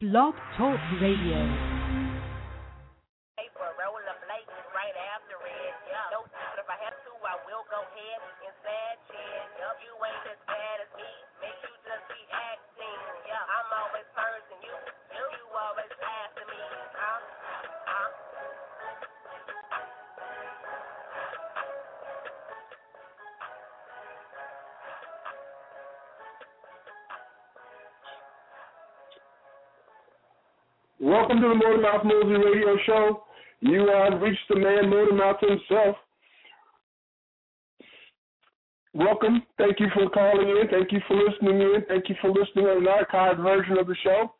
Blog Talk Radio. roll up right after it. No, but if I have to, I will go ahead Welcome to the Motor Mouth Mosley Radio Show. You have reached the man Motor Mouth himself. Welcome. Thank you for calling in. Thank you for listening in. Thank you for listening on an archived version of the show.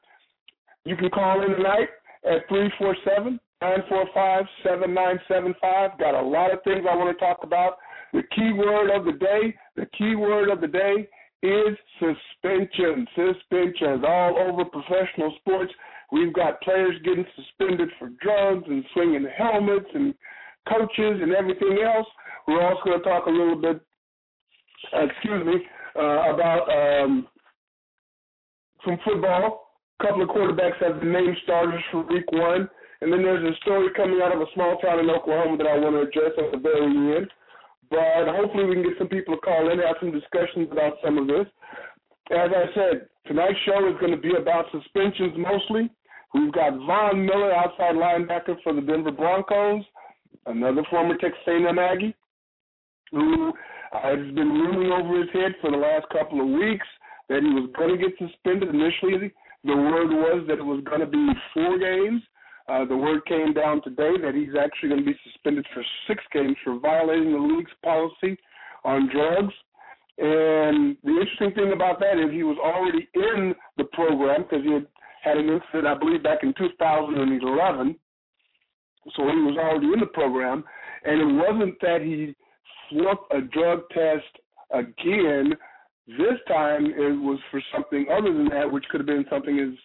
You can call in tonight at 347 945 7975. Got a lot of things I want to talk about. The key word of the day, the key word of the day is suspension. Suspensions all over professional sports. We've got players getting suspended for drugs and swinging helmets and coaches and everything else. We're also going to talk a little bit, uh, excuse me, uh, about um, some football. A couple of quarterbacks have been named starters for week one. And then there's a story coming out of a small town in Oklahoma that I want to address at the very end. But hopefully we can get some people to call in, and have some discussions about some of this. As I said, tonight's show is going to be about suspensions mostly. We've got Von Miller, outside linebacker for the Denver Broncos, another former Texas A&M Aggie, who uh, has been looming over his head for the last couple of weeks that he was going to get suspended. Initially, the word was that it was going to be four games. Uh, the word came down today that he's actually going to be suspended for six games for violating the league's policy on drugs. And the interesting thing about that is he was already in the program because he had had an incident, I believe, back in 2011. So he was already in the program. And it wasn't that he flunked a drug test again. This time it was for something other than that, which could have been something as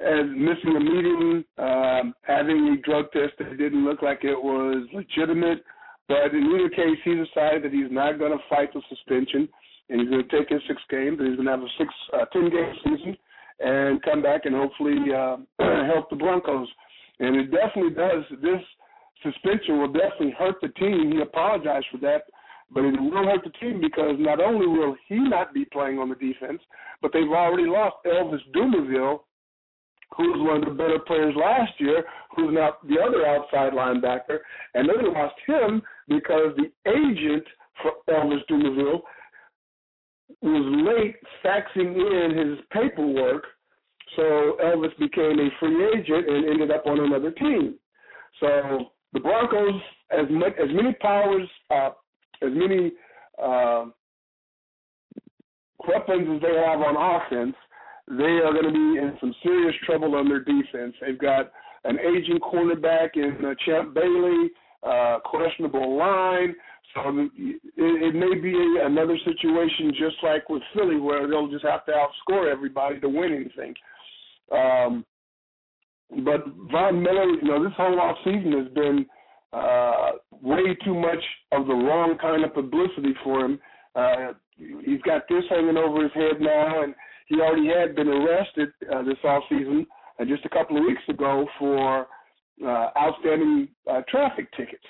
as missing a meeting, um, having a drug test that didn't look like it was legitimate. But in either case, he decided that he's not going to fight the suspension, and he's going to take his six games, and he's going to have a six, uh, ten game season, and come back and hopefully uh, help the Broncos. And it definitely does. This suspension will definitely hurt the team. He apologized for that, but it will hurt the team because not only will he not be playing on the defense, but they've already lost Elvis Dumervil, who was one of the better players last year, who's now the other outside linebacker, and they lost him because the agent for Elvis Dumervil was late faxing in his paperwork, so Elvis became a free agent and ended up on another team. So the Broncos, as much as many powers, uh, as many uh, weapons as they have on offense, they are going to be in some serious trouble on their defense. They've got an aging cornerback in uh, Champ Bailey, uh, questionable line. So it, it may be another situation just like with Philly where they'll just have to outscore everybody to win anything. Um, but Von Miller, you know, this whole off season has been uh, way too much of the wrong kind of publicity for him. Uh, he's got this hanging over his head now, and he already had been arrested uh, this off season uh, just a couple of weeks ago for uh, outstanding uh, traffic tickets,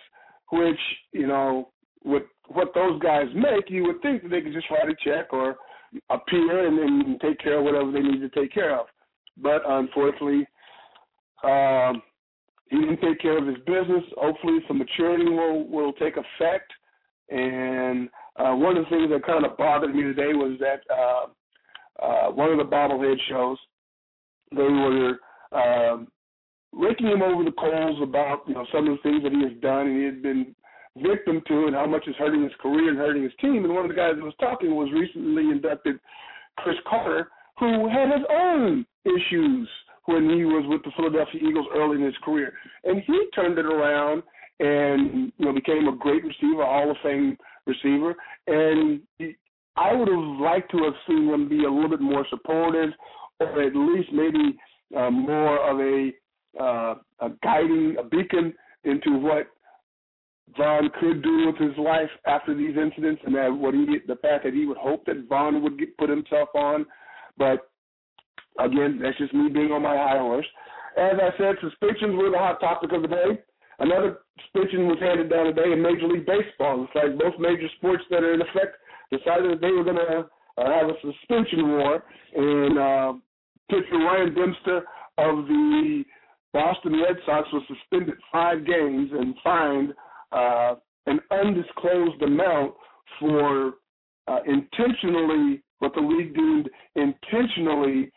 which you know with what those guys make, you would think that they could just write a check or appear and then take care of whatever they need to take care of. But unfortunately, um, he didn't take care of his business. Hopefully, some maturity will will take effect. And uh, one of the things that kind of bothered me today was that uh, uh, one of the bobblehead shows, they were um, raking him over the coals about you know some of the things that he has done and he had been victim to and how much it's hurting his career and hurting his team. And one of the guys that was talking was recently inducted Cris Carter, who had his own issues when he was with the Philadelphia Eagles early in his career. And he turned it around and you know became a great receiver, Hall of Fame receiver. And he, I would have liked to have seen him be a little bit more supportive, or at least maybe uh, more of a uh, a guiding, a beacon into what Von could do with his life after these incidents, and that what he the fact that he would hope that Von would get, put himself on, but Again, that's just me being on my high horse. As I said, suspensions were the hot topic of the day. Another suspension was handed down today in Major League Baseball. It's like both major sports that are in effect decided that they were going to uh, have a suspension war. And uh, pitcher Ryan Dempster of the Boston Red Sox was suspended five games and fined uh, an undisclosed amount for uh, intentionally, what the league deemed intentionally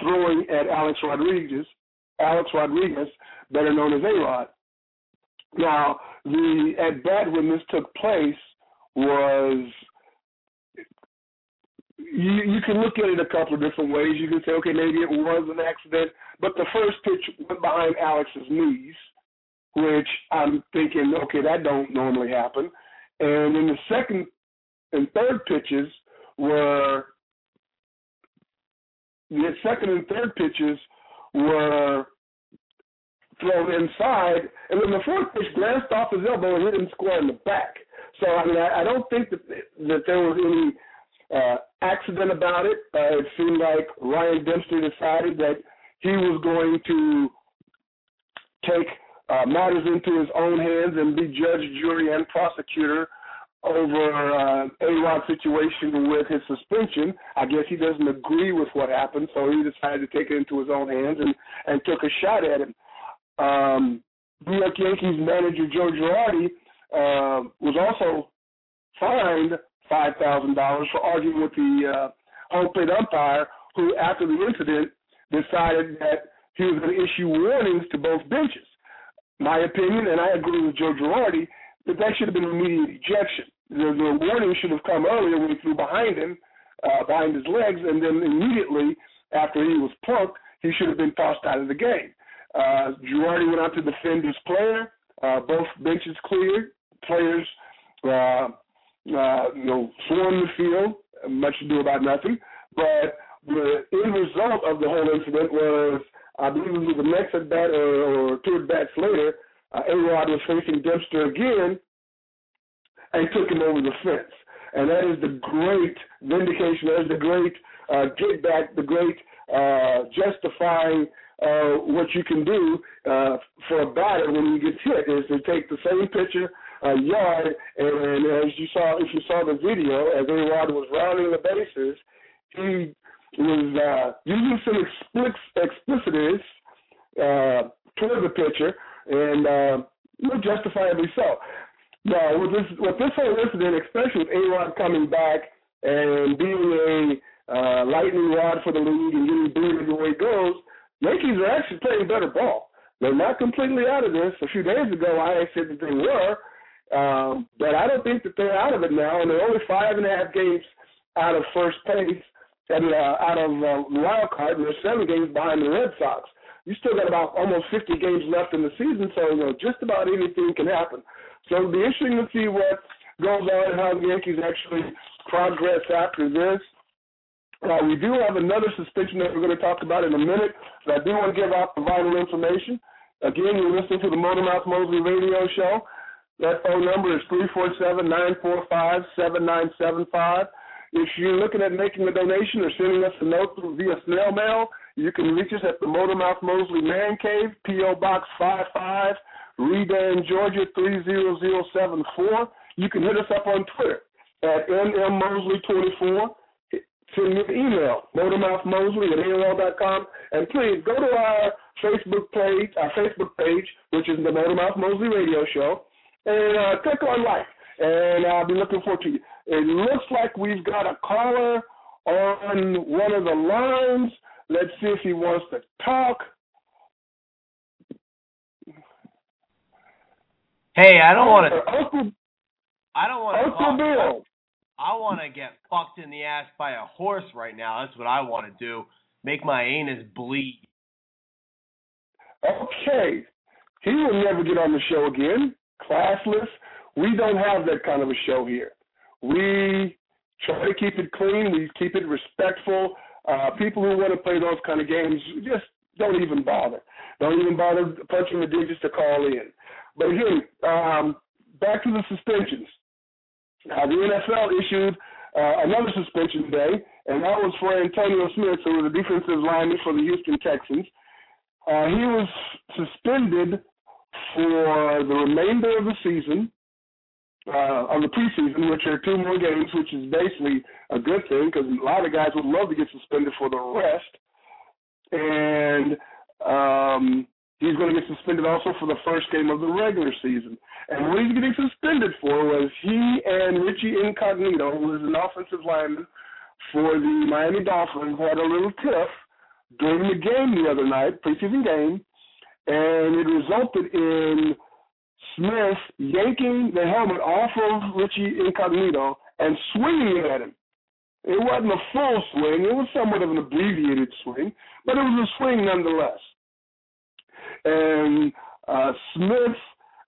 throwing at Alex Rodriguez, Alex Rodriguez, better known as A-Rod. Now, the at bat when this took place was you, you can look at it a couple of different ways. You can say, okay, maybe it was an accident, but the first pitch went behind Alex's knees, which I'm thinking, okay, that don't normally happen. And then the second and third pitches were the second and third pitches were thrown inside, and then the fourth pitch glanced off his elbow and hit him square in the back. So I mean, I, I don't think that that there was any uh, accident about it. Uh, it seemed like Ryan Dempster decided that he was going to take uh, matters into his own hands and be judge, jury, and prosecutor over uh, A-Rod situation with his suspension. I guess he doesn't agree with what happened, so he decided to take it into his own hands and, and took a shot at him. Um, New York Yankees manager Joe Girardi uh, was also fined five thousand dollars for arguing with the uh, home plate umpire, who after the incident decided that he was going to issue warnings to both benches. My opinion, and I agree with Joe Girardi, that that should have been immediate ejection. The, the warning should have come earlier when he threw behind him, uh, behind his legs, and then immediately after he was plunked, he should have been tossed out of the game. Uh, Girardi went out to defend his player. Uh, both benches cleared. Players, uh, uh, you know, swarmed the field. Much ado about nothing. But the end result of the whole incident was, I believe it was the next at bat or, or two at bats later, uh, A-Rod was facing Dempster again and took him over the fence. And that is the great vindication. That is the great uh, get back, the great uh, justifying uh, what you can do uh, for a batter when he gets hit is to take the same pitcher a yard, and as you saw, if you saw the video, as A Rod was rounding the bases, he was uh, using some explic- explicities uh, toward the pitcher, and uh, justifiably so. Now, with this, with this whole incident, especially with A Rod coming back and being a uh, lightning rod for the league and getting booed everywhere he goes, Yankees are actually playing better ball. They're not completely out of this. A few days ago, I said that they were, um, but I don't think that they're out of it now. And they're only five and a half games out of first place and uh, out of uh, wild card, and they're seven games behind the Red Sox. You still got about almost 50 games left in the season, so you know just about anything can happen. So it'll be interesting to see what goes on and how the Yankees actually progress after this. Uh, we do have another suspension that we're going to talk about in a minute, but I do want to give out the vital information. Again, you're listening to the Motormouth Mosley Radio Show. That phone number is 347-945-7975. If you're looking at making a donation or sending us a note via snail mail, you can reach us at the Motormouth Mosley Man Cave, P.O. Box 55, Redan, Georgia 30074. You can hit us up on Twitter at mmmosley24 send me an email, motormouthmosley at AOL.com. And please go to our Facebook page, our Facebook page, which is the Motormouth Mosley Radio Show, and uh, click on like. And I'll be looking forward to you. It looks like we've got a caller on one of the lines. Let's see if he wants to talk. Hey, I don't want to. Uncle, I don't want to. Uncle Bill. I want to get fucked in the ass by a horse right now. That's what I want to do. Make my anus bleed. Okay. He will never get on the show again. Classless. We don't have that kind of a show here. We try to keep it clean. We keep it respectful. Uh, people who want to play those kind of games just don't even bother. Don't even bother punching the digits to call in. But again, um, back to the suspensions. Uh, the NFL issued uh, another suspension today, and that was for Antonio Smith, who was a defensive lineman for the Houston Texans. Uh, he was suspended for the remainder of the season, uh, of the preseason, which are two more games, which is basically a good thing because a lot of guys would love to get suspended for the rest. And um, he's going to get suspended also for the first game of the regular season. And what he's getting suspended for was he and Richie Incognito, who is an offensive lineman for the Miami Dolphins, had a little tiff during the game the other night, preseason game, and it resulted in Smith yanking the helmet off of Richie Incognito and swinging it at him. It wasn't a full swing. It was somewhat of an abbreviated swing, but it was a swing nonetheless. And uh, Smith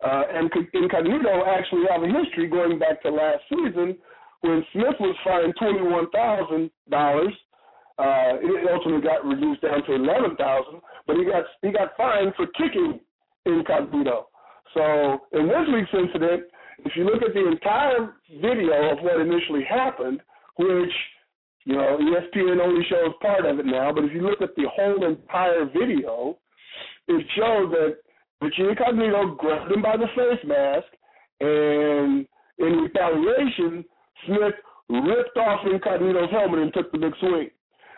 uh, and Incognito actually have a history going back to last season when Smith was fined twenty-one thousand dollars. Uh, it ultimately got reduced down to eleven thousand, but he got he got fined for kicking Incognito. So in this week's incident, if you look at the entire video of what initially happened, which you know ESPN only shows part of it now, but if you look at the whole entire video, it shows that Richie Incognito grabbed him by the face mask, and in retaliation, Smith ripped off Incognito's helmet and took the big swing.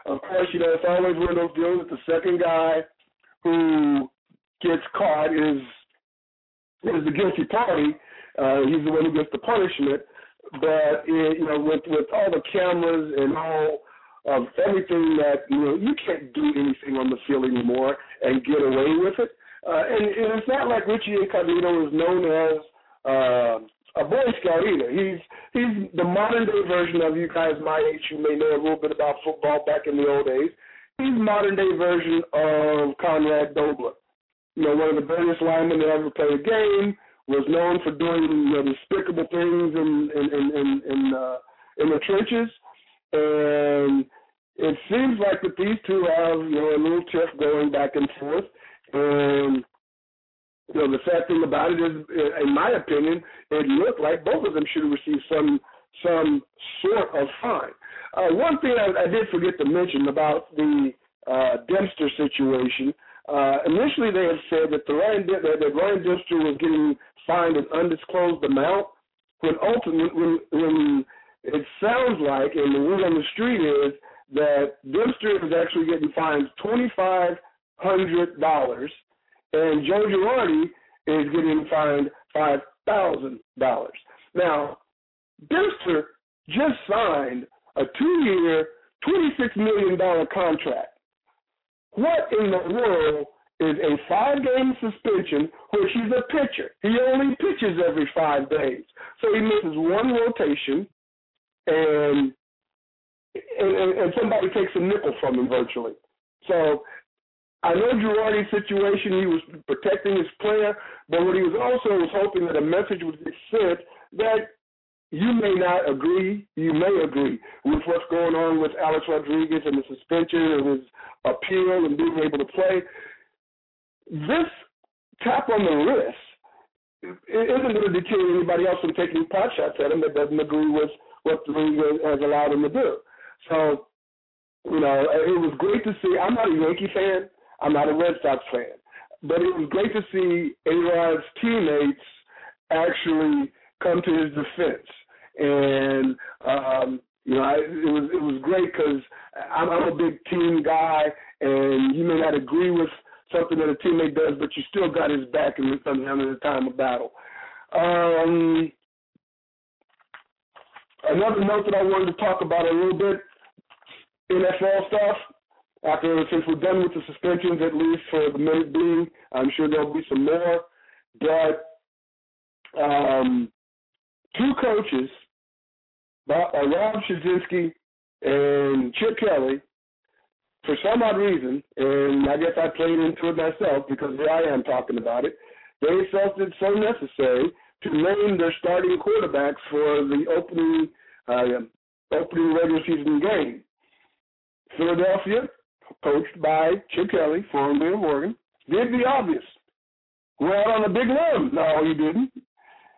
Of course, you know, it's always one of those deals that the second guy who gets caught is is the guilty party. Uh, he's the one who gets the punishment. But it, you know, with with all the cameras and all of everything that you know, you can't do anything on the field anymore and get away with it. Uh, and, and it's not like Richie Incognito is known as uh, a Boy Scout either. He's he's the modern day version of you guys my age who may know a little bit about football back in the old days. He's modern day version of Conrad Dobler. You know, one of the greatest linemen to ever play a game. Was known for doing you know, despicable things in in in in, in, uh, in the trenches, and it seems like that these two have you know a little tiff going back and forth. And you know, the sad thing about it is, in my opinion, it looked like both of them should have received some some sort of fine. Uh, one thing I, I did forget to mention about the uh, Dempster situation. Uh, initially, they had said that the Ryan that, that Ryan Dempster was getting fined an undisclosed amount. When ultimately, when, when it sounds like, and the word on the street is that Dempster is actually getting fined twenty five hundred dollars, and Joe Girardi is getting fined five thousand dollars. Now, Dempster just signed a two-year, twenty-six million dollar contract. What in the world is a five-game suspension, which he's a pitcher? He only pitches every five days, so he misses one rotation, and and, and somebody takes a nickel from him virtually. So I know Girardi's situation, he was protecting his player, but what he was also was hoping that a message would get sent that you may not agree, you may agree with what's going on with Alex Rodriguez and the suspension and his appeal and being able to play. This tap on the wrist isn't going to deter anybody else from taking pot shots at him that doesn't agree with what the league has allowed him to do. So, you know, it was great to see. I'm not a Yankee fan. I'm not a Red Sox fan, but it was great to see A Rod's teammates actually come to his defense, and um, you know, I, it was it was great because I'm, I'm a big team guy, and you may not agree with something that a teammate does, but you still got his back in the, in the time of battle. Um, another note that I wanted to talk about a little bit, NFL stuff after since we're done with the suspensions, at least for the minute being, I'm sure there'll be some more. But um, two coaches, Bob, uh, Rob Chudzinski and Chip Kelly, for some odd reason, and I guess I played into it myself because here I am talking about it. They felt it so necessary to name their starting quarterbacks for the opening uh, opening regular season game. Philadelphia coached by Chip Kelly, formerly of Oregon, did the obvious. Went on a big limb. No, he didn't.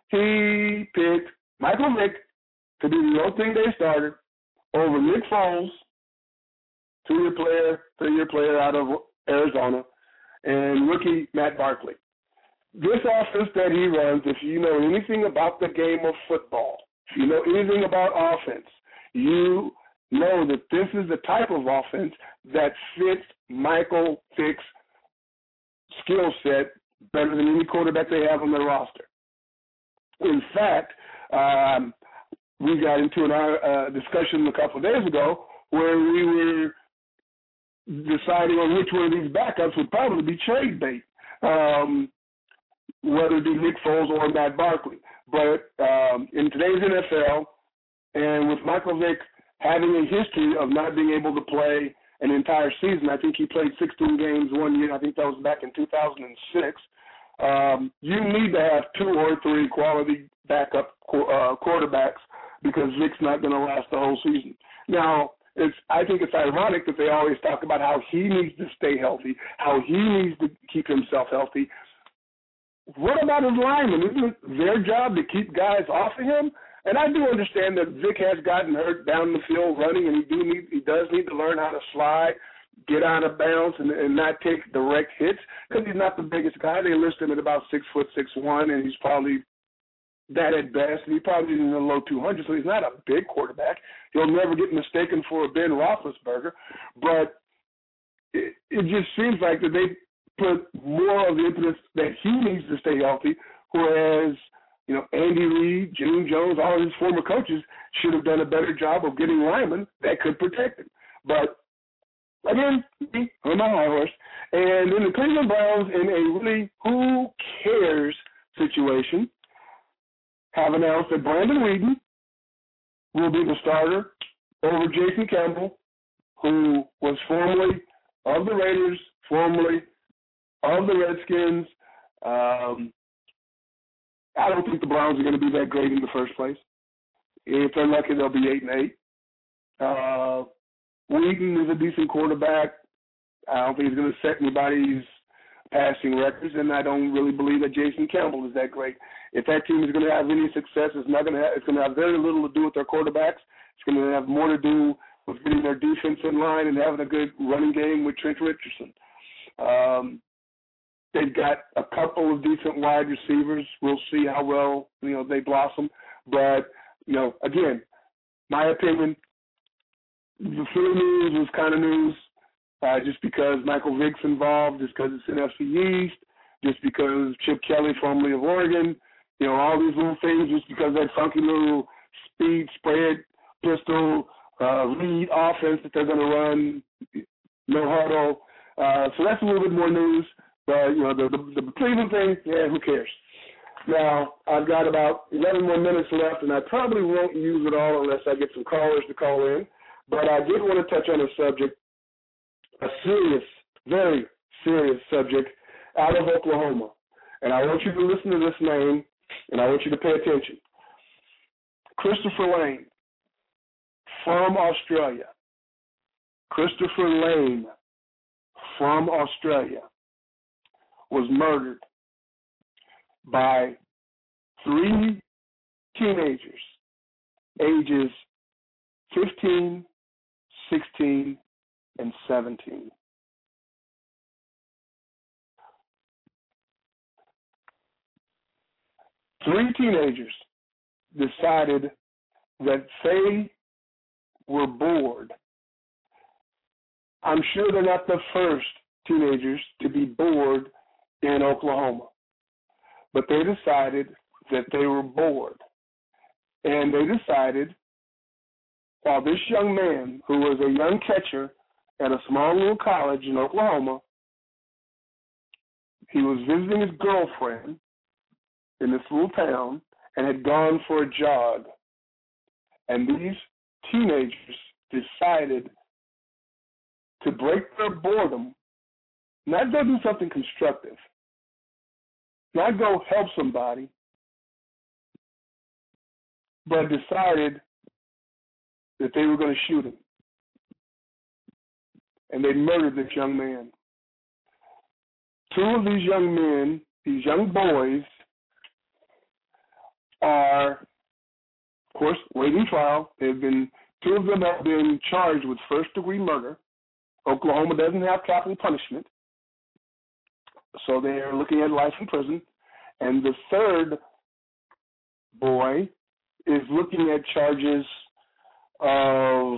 He picked Michael Vick to be the opening day started over Nick Foles two-year player, three-year player out of Arizona, and rookie Matt Barkley. This offense that he runs, if you know anything about the game of football, if you know anything about offense, you know that this is the type of offense that fits Michael Vick's skill set better than any quarterback they have on their roster. In fact, um, we got into an uh, discussion a couple of days ago where we were deciding on which one of these backups would probably be trade bait, um, whether it be Nick Foles or Matt Barkley. But um, in today's NFL, and with Michael Vick having a history of not being able to play an entire season, I think he played 16 games one year. I think that was back in 2006. Um, you need to have two or three quality backup uh, quarterbacks because Vick's not going to last the whole season. Now, it's I think it's ironic that they always talk about how he needs to stay healthy, how he needs to keep himself healthy. What about his linemen? Isn't it their job to keep guys off of him? And I do understand that Vick has gotten hurt down the field running, and he do need he does need to learn how to slide, get out of bounds, and, and not take direct hits because he's not the biggest guy. They list him at about six foot six one, and he's probably that at best, and he probably in the low 200s, so he's not a big quarterback. He'll never get mistaken for a Ben Roethlisberger, but it, it just seems like that they put more of the impetus that he needs to stay healthy, whereas you know Andy Reid, June Jones, all his former coaches should have done a better job of getting linemen that could protect him. But again, I'm a high horse, and in the Cleveland Browns, in a really who cares situation have announced that Brandon Weeden will be the starter over Jason Campbell, who was formerly of the Raiders, formerly of the Redskins. Um, I don't think the Browns are going to be that great in the first place. If they're lucky, they'll be eight and eight. Uh, Weeden is a decent quarterback. I don't think he's going to set anybody's passing records, and I don't really believe that Jason Campbell is that great. If that team is going to have any success, it's not going to have, it's going to have very little to do with their quarterbacks. It's going to have more to do with getting their defense in line and having a good running game with Trent Richardson. Um, they've got a couple of decent wide receivers. We'll see how well you know they blossom. But you know, again, my opinion, the Philly news was kind of news uh, just because Michael Vick's involved, just because it's NFC East, just because Chip Kelly, formerly of Oregon, you know, all these little things, just because that funky little speed spread pistol uh, read offense that they're going to run, no huddle. Uh, so that's a little bit more news. You know, the, the the Cleveland thing, yeah, who cares? Now I've got about 11 more minutes left, and I probably won't use it all unless I get some callers to call in. But I did want to touch on a subject a serious, very serious subject out of Oklahoma. And I want you to listen to this name and I want you to pay attention. Christopher Lane from Australia. Christopher Lane from Australia was murdered by three teenagers, ages 15, 16, and 17. Three teenagers decided that they were bored. I'm sure they're not the first teenagers to be bored in Oklahoma, but they decided that they were bored. And they decided, while this young man, who was a young catcher at a small little college in Oklahoma. He was visiting his girlfriend in this little town and had gone for a jog. And these teenagers decided to break their boredom, not go do something constructive, not go help somebody, but decided that they were going to shoot him and they murdered this young man. Two of these young men, these young boys, are, of course, waiting trial. They've been two of them have been charged with first degree murder, Oklahoma doesn't have capital punishment, so they're looking at life in prison. And the third boy is looking at charges of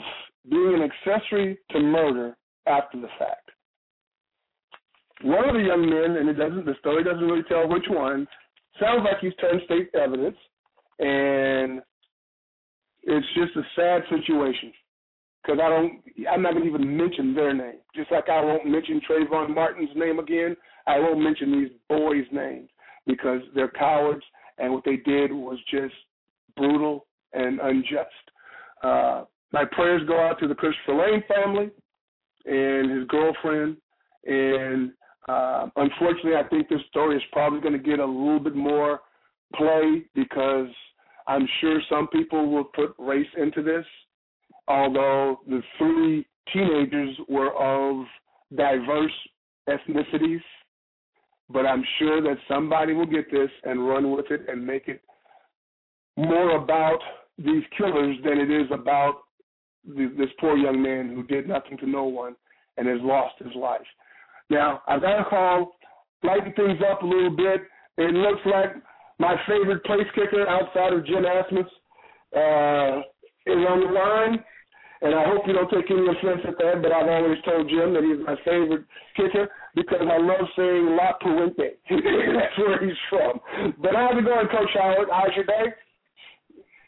being an accessory to murder after the fact. One of the young men, and it doesn't, the story doesn't really tell which one, sounds like he's turned state evidence, and it's just a sad situation because I don't, I'm not going to even mention their name. Just like I won't mention Trayvon Martin's name again, I won't mention these boys' names because they're cowards, and what they did was just brutal and unjust. Uh, my prayers go out to the Christopher Lane family and his girlfriend. And uh, unfortunately, I think this story is probably going to get a little bit more play because I'm sure some people will put race into this. Although the three teenagers were of diverse ethnicities, but I'm sure that somebody will get this and run with it and make it more about these killers than it is about this poor young man who did nothing to no one and has lost his life. Now, I've got a call, lighten things up a little bit. It looks like my favorite place kicker outside of Jim Asmus uh, is on the line. And I hope you don't take any offense at that, but I've always told Jim that he's my favorite kicker because I love saying La Puente. That's where he's from. But how's it going, Coach Howard? How's your day?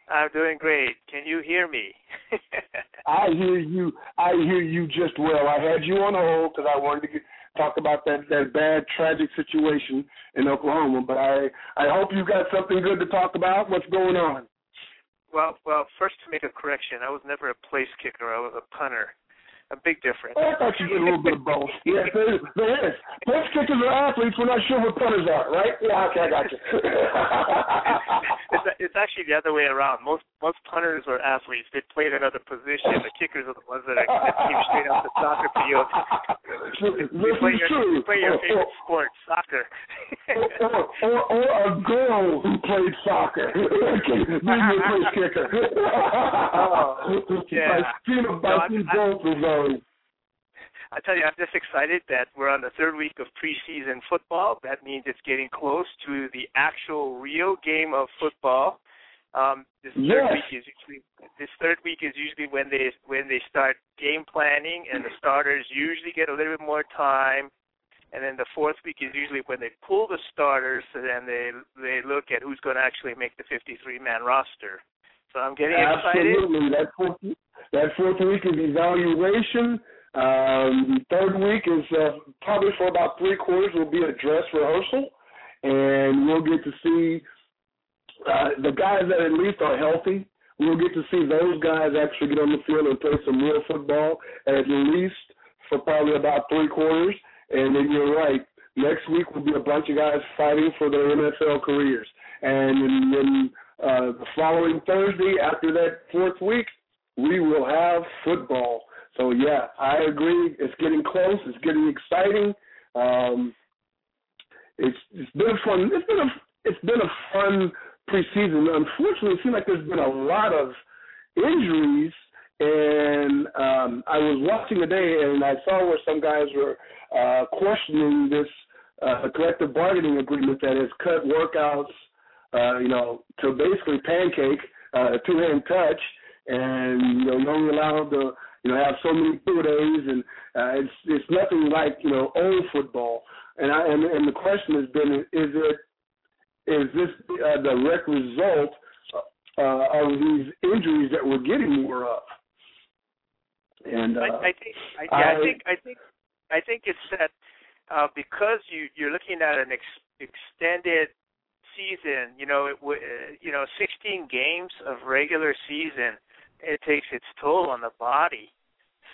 I'm doing great. Can you hear me? I hear you. I hear you just well. I had you on hold because I wanted to get, talk about that that bad, tragic situation in Oklahoma. But I I hope you got something good to talk about. What's going on? Well, well, first to make a correction, I was never a place kicker. I was a punter a big difference. Oh, I thought you did a little bit of both. Yeah, there is. There is. Place kickers are athletes. We're not sure what punters are, right? Yeah, okay, I got you. it's, actually the other way around. Most most punters are athletes. They played another position. The kickers are the ones that, are, that came straight off the soccer field. you play your, play your favorite oh. sport, soccer. or, or, or a girl who played soccer. Maybe a place kicker. oh, yeah. I've seen, seen both of those. I tell you, I'm just excited that we're on the third week of preseason football. That means it's getting close to the actual real game of football. Um, this yes. third week is usually this third week is usually when they when they start game planning, and the starters usually get a little bit more time. And then the fourth week is usually when they pull the starters, and then they they look at who's going to actually make the 53 man roster. So I'm getting Absolutely. excited. Absolutely, that fourth that fourth week is evaluation. Um, third week is uh, probably for about three quarters will be a dress rehearsal, and we'll get to see uh, the guys that at least are healthy. We'll get to see those guys actually get on the field and play some real football at least for probably about three quarters. And then you're right. Next week will be a bunch of guys fighting for their NFL careers. And then uh, the following Thursday, after that fourth week, we will have football. So yeah, I agree. It's getting close. It's getting exciting. Um, it's it's been a fun. It's been a it's been a fun preseason. Unfortunately, it seems like there's been a lot of injuries. And um, I was watching today, and I saw where some guys were uh, questioning this uh, collective bargaining agreement that has cut workouts, uh, you know, to basically pancake, uh, two-hand touch, and you know, only allowed to you know, have so many two days, and uh, it's it's nothing like you know old football. And I and, and the question has been, is it is this a direct result uh, of these injuries that we're getting more of? And uh, I, I think, I, yeah, I, I think, I think, I think it's that uh, because you you're looking at an ex- extended season, you know, it w- you know, 16 games of regular season, it takes its toll on the body.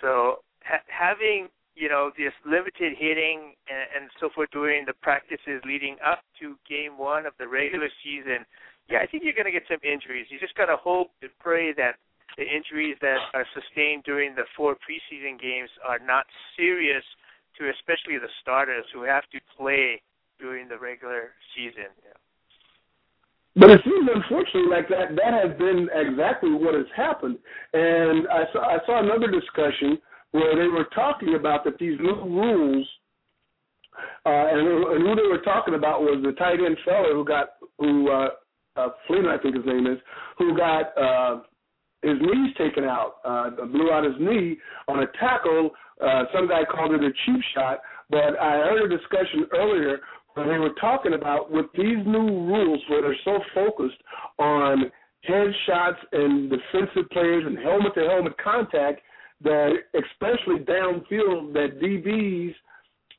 So ha- having you know this limited hitting and, and so forth during the practices leading up to game one of the regular season, yeah, I think you're going to get some injuries. You just got to hope and pray that the injuries that are sustained during the four preseason games are not serious to especially the starters who have to play during the regular season. Yeah. But it seems unfortunately like that that has been exactly what has happened. And I saw I saw another discussion where they were talking about that these new rules, uh, and, and who they were talking about was the tight end fella who got who uh, uh, Flynn, I think his name is, who got uh, his knees taken out, uh, blew out his knee on a tackle. Uh, some guy called it a cheap shot, but I heard a discussion earlier where they were talking about with these new rules where they're so focused on headshots and defensive players and helmet to helmet contact that especially downfield that DBs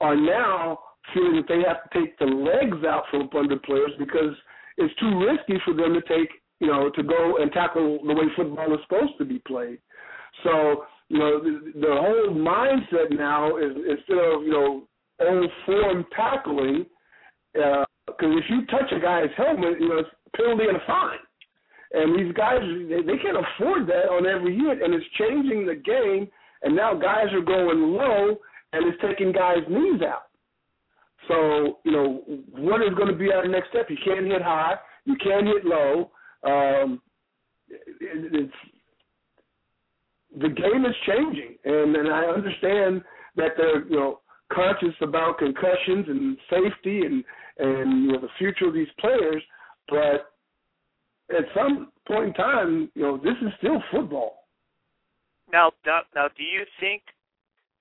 are now feeling that they have to take the legs out from under players because it's too risky for them to take, you know, to go and tackle the way football is supposed to be played. So, you know, the, the whole mindset now is instead of, you know, old form tackling, because uh, if you touch a guy's helmet, you know, it's penalty and a fine. And these guys, they, they can't afford that on every hit, and it's changing the game. And now guys are going low, and it's taking guys' knees out. So, you know, what is going to be our next step? You can't hit high, you can't hit low. Um, it, it's the game is changing, and and I understand that they're you know conscious about concussions and safety and and you know the future of these players, but at some point in time, you know, this is still football. Now, now, now, do you think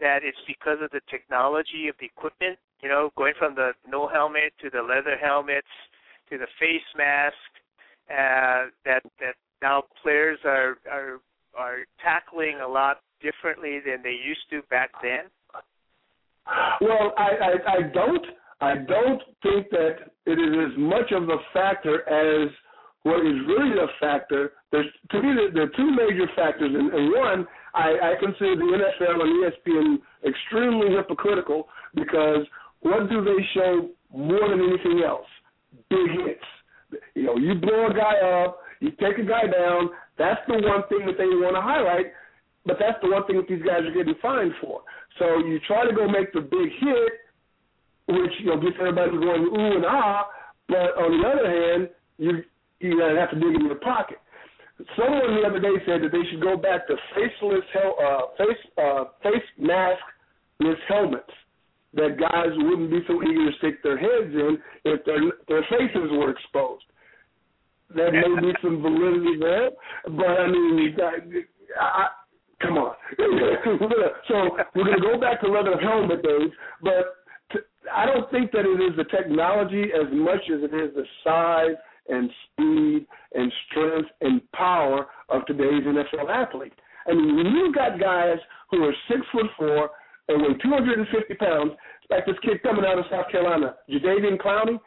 that it's because of the technology of the equipment? You know, going from the no helmet to the leather helmets to the face mask, uh, that that now players are are are tackling a lot differently than they used to back then. Well, I, I, I don't I don't think that it is as much of a factor as what is really a factor, there's to me there are two major factors, and, and one I, I consider the NFL and ESPN extremely hypocritical because what do they show more than anything else? Big hits. You know, you blow a guy up, you take a guy down. That's the one thing that they want to highlight, but that's the one thing that these guys are getting fined for. So you try to go make the big hit, which you know gets everybody going ooh and ah. But on the other hand, you you know, have to dig in your pocket. Someone the other day said that they should go back to faceless hel- uh, face uh, face maskless helmets. That guys wouldn't be so eager to stick their heads in if their their faces were exposed. There may be some validity there, but I mean, I, I, come on. so we're going to go back to leather helmet days, but I don't think that it is the technology as much as it is the size and speed and strength and power of today's NFL athlete. I mean, when you've got guys who are six foot four and weigh 250 pounds, like this kid coming out of South Carolina, Jadeveon Clowney,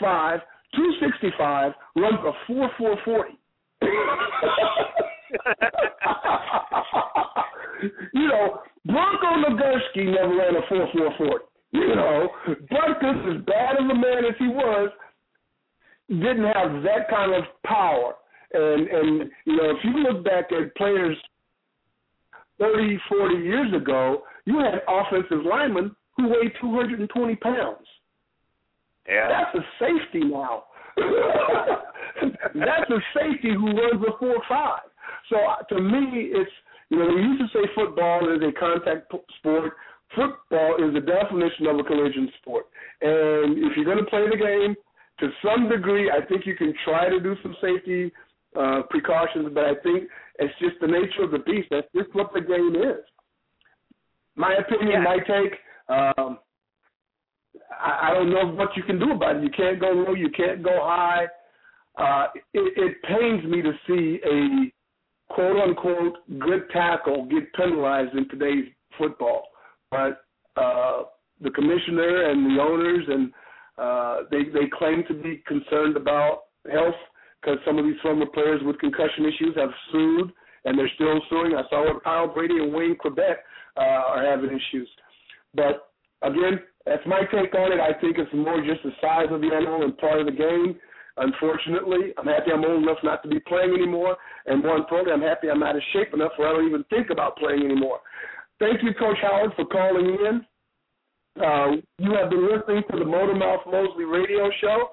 6'5", 265, runs a 4 4 40. you know, Bronco Nagurski never ran a 4 4 40. You know, Butkus, as bad of a man as he was, didn't have that kind of power. And and you know, if you look back at players 30, 40 years ago, you had offensive linemen who weighed 220 pounds. Yeah. That's a safety now. That's a safety who runs a four five. So uh, to me, it's you know we used to say football is a contact sport. Football is the definition of a collision sport, and if you're going to play the game, to some degree, I think you can try to do some safety uh, precautions, but I think it's just the nature of the beast. That's just what the game is. My opinion, yeah. my take. Um, I, I don't know what you can do about it. You can't go low. You can't go high. Uh, it, it pains me to see a quote unquote good tackle get penalized in today's football. But uh, the commissioner and the owners and uh, they they claim to be concerned about health because some of these former players with concussion issues have sued and they're still suing. I saw what Kyle Brady and Wayne Chrebet uh, are having issues. But again, that's my take on it. I think it's more just the size of the animal and part of the game. Unfortunately, I'm happy I'm old enough not to be playing anymore, and more importantly, I'm happy I'm out of shape enough where I don't even think about playing anymore. Thank you, Coach Howard, for calling in. Uh, you have been listening to the Motormouth Mosley radio show.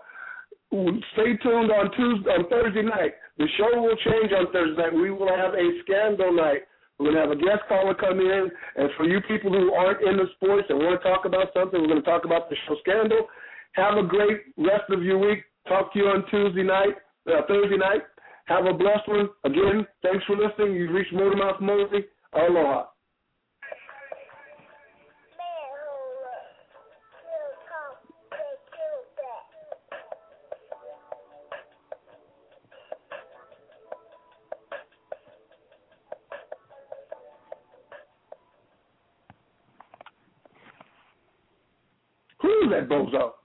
Stay tuned on Tuesday, on Thursday night. The show will change on Thursday night. We will have a scandal night We're going to have a guest caller come in. And for you people who aren't into sports and want to talk about something, we're going to talk about the show Scandal. Have a great rest of your week. Talk to you on Tuesday night, uh, Thursday night. Have a blessed one. Again, thanks for listening. You've reached Motormouth Mosley. Aloha. Bozo?